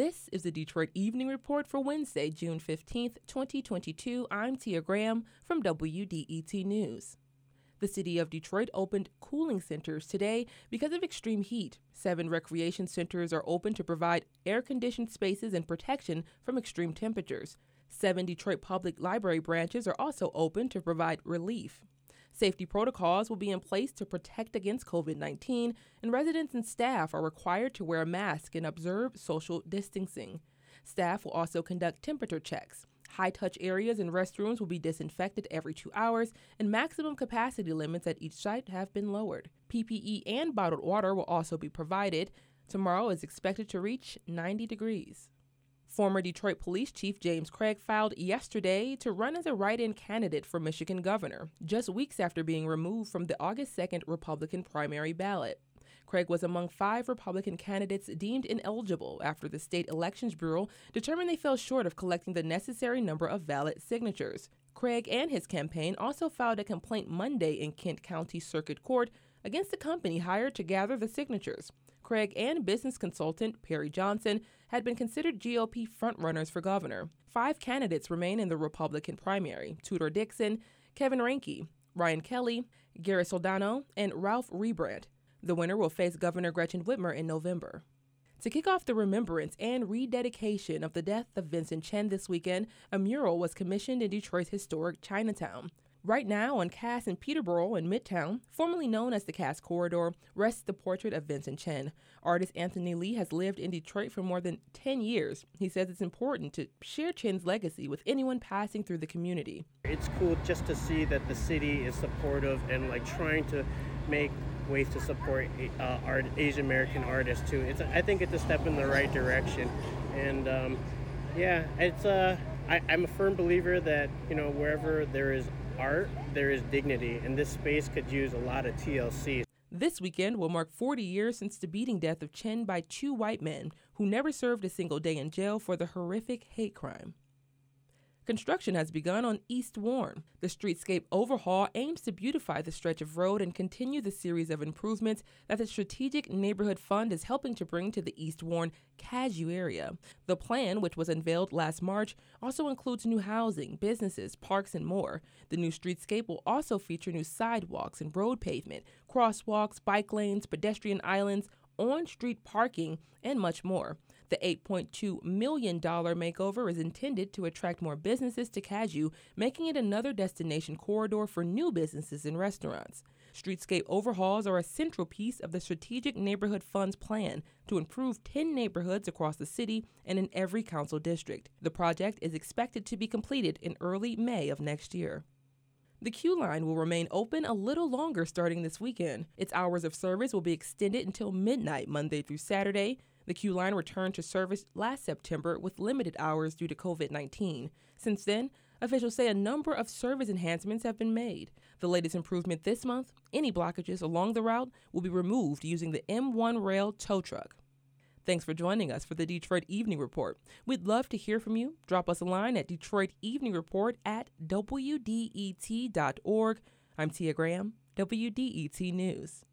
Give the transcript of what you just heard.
This is the Detroit Evening Report for Wednesday, June 15th, 2022. I'm Tia Graham from WDET News. The city of Detroit opened cooling centers today because of extreme heat. Seven recreation centers are open to provide air conditioned spaces and protection from extreme temperatures. Seven Detroit Public Library branches are also open to provide relief. Safety protocols will be in place to protect against COVID 19, and residents and staff are required to wear a mask and observe social distancing. Staff will also conduct temperature checks. High touch areas and restrooms will be disinfected every two hours, and maximum capacity limits at each site have been lowered. PPE and bottled water will also be provided. Tomorrow is expected to reach 90 degrees. Former Detroit Police Chief James Craig filed yesterday to run as a write in candidate for Michigan governor, just weeks after being removed from the August 2nd Republican primary ballot. Craig was among five Republican candidates deemed ineligible after the State Elections Bureau determined they fell short of collecting the necessary number of valid signatures. Craig and his campaign also filed a complaint Monday in Kent County Circuit Court against the company hired to gather the signatures. Craig and business consultant Perry Johnson had been considered GOP frontrunners for governor. Five candidates remain in the Republican primary Tudor Dixon, Kevin Rinke, Ryan Kelly, Gary Soldano, and Ralph Rebandt. The winner will face Governor Gretchen Whitmer in November. To kick off the remembrance and rededication of the death of Vincent Chin this weekend, a mural was commissioned in Detroit's historic Chinatown. Right now on Cass and Peterborough in Midtown, formerly known as the Cass Corridor, rests the portrait of Vincent Chin. Artist Anthony Lee has lived in Detroit for more than 10 years. He says it's important to share Chin's legacy with anyone passing through the community. It's cool just to see that the city is supportive and like trying to make ways to support uh, art, Asian American artists too. It's I think it's a step in the right direction, and um, yeah, it's uh, I, I'm a firm believer that you know wherever there is art, there is dignity, and this space could use a lot of TLC. This weekend will mark 40 years since the beating death of Chin by two white men who never served a single day in jail for the horrific hate crime. Construction has begun on East Warren. The streetscape overhaul aims to beautify the stretch of road and continue the series of improvements that the Strategic Neighborhood Fund is helping to bring to the East Warren Cadieux area. The plan, which was unveiled last March, also includes new housing, businesses, parks, and more. The new streetscape will also feature new sidewalks and road pavement, crosswalks, bike lanes, pedestrian islands, on street parking, and much more. The $8.2 million makeover is intended to attract more businesses to Cadieux, making it another destination corridor for new businesses and restaurants. Streetscape overhauls are a central piece of the Strategic Neighborhood Fund's plan to improve 10 neighborhoods across the city and in every council district. The project is expected to be completed in early May of next year. The Q line will remain open a little longer starting this weekend. Its hours of service will be extended until midnight Monday through Saturday, the Q line returned to service last September with limited hours due to COVID 19. Since then, officials say a number of service enhancements have been made. The latest improvement this month any blockages along the route will be removed using the M1 rail tow truck. Thanks for joining us for the Detroit Evening Report. We'd love to hear from you. Drop us a line at Detroit Evening Report at WDET.org. I'm Tia Graham, WDET News.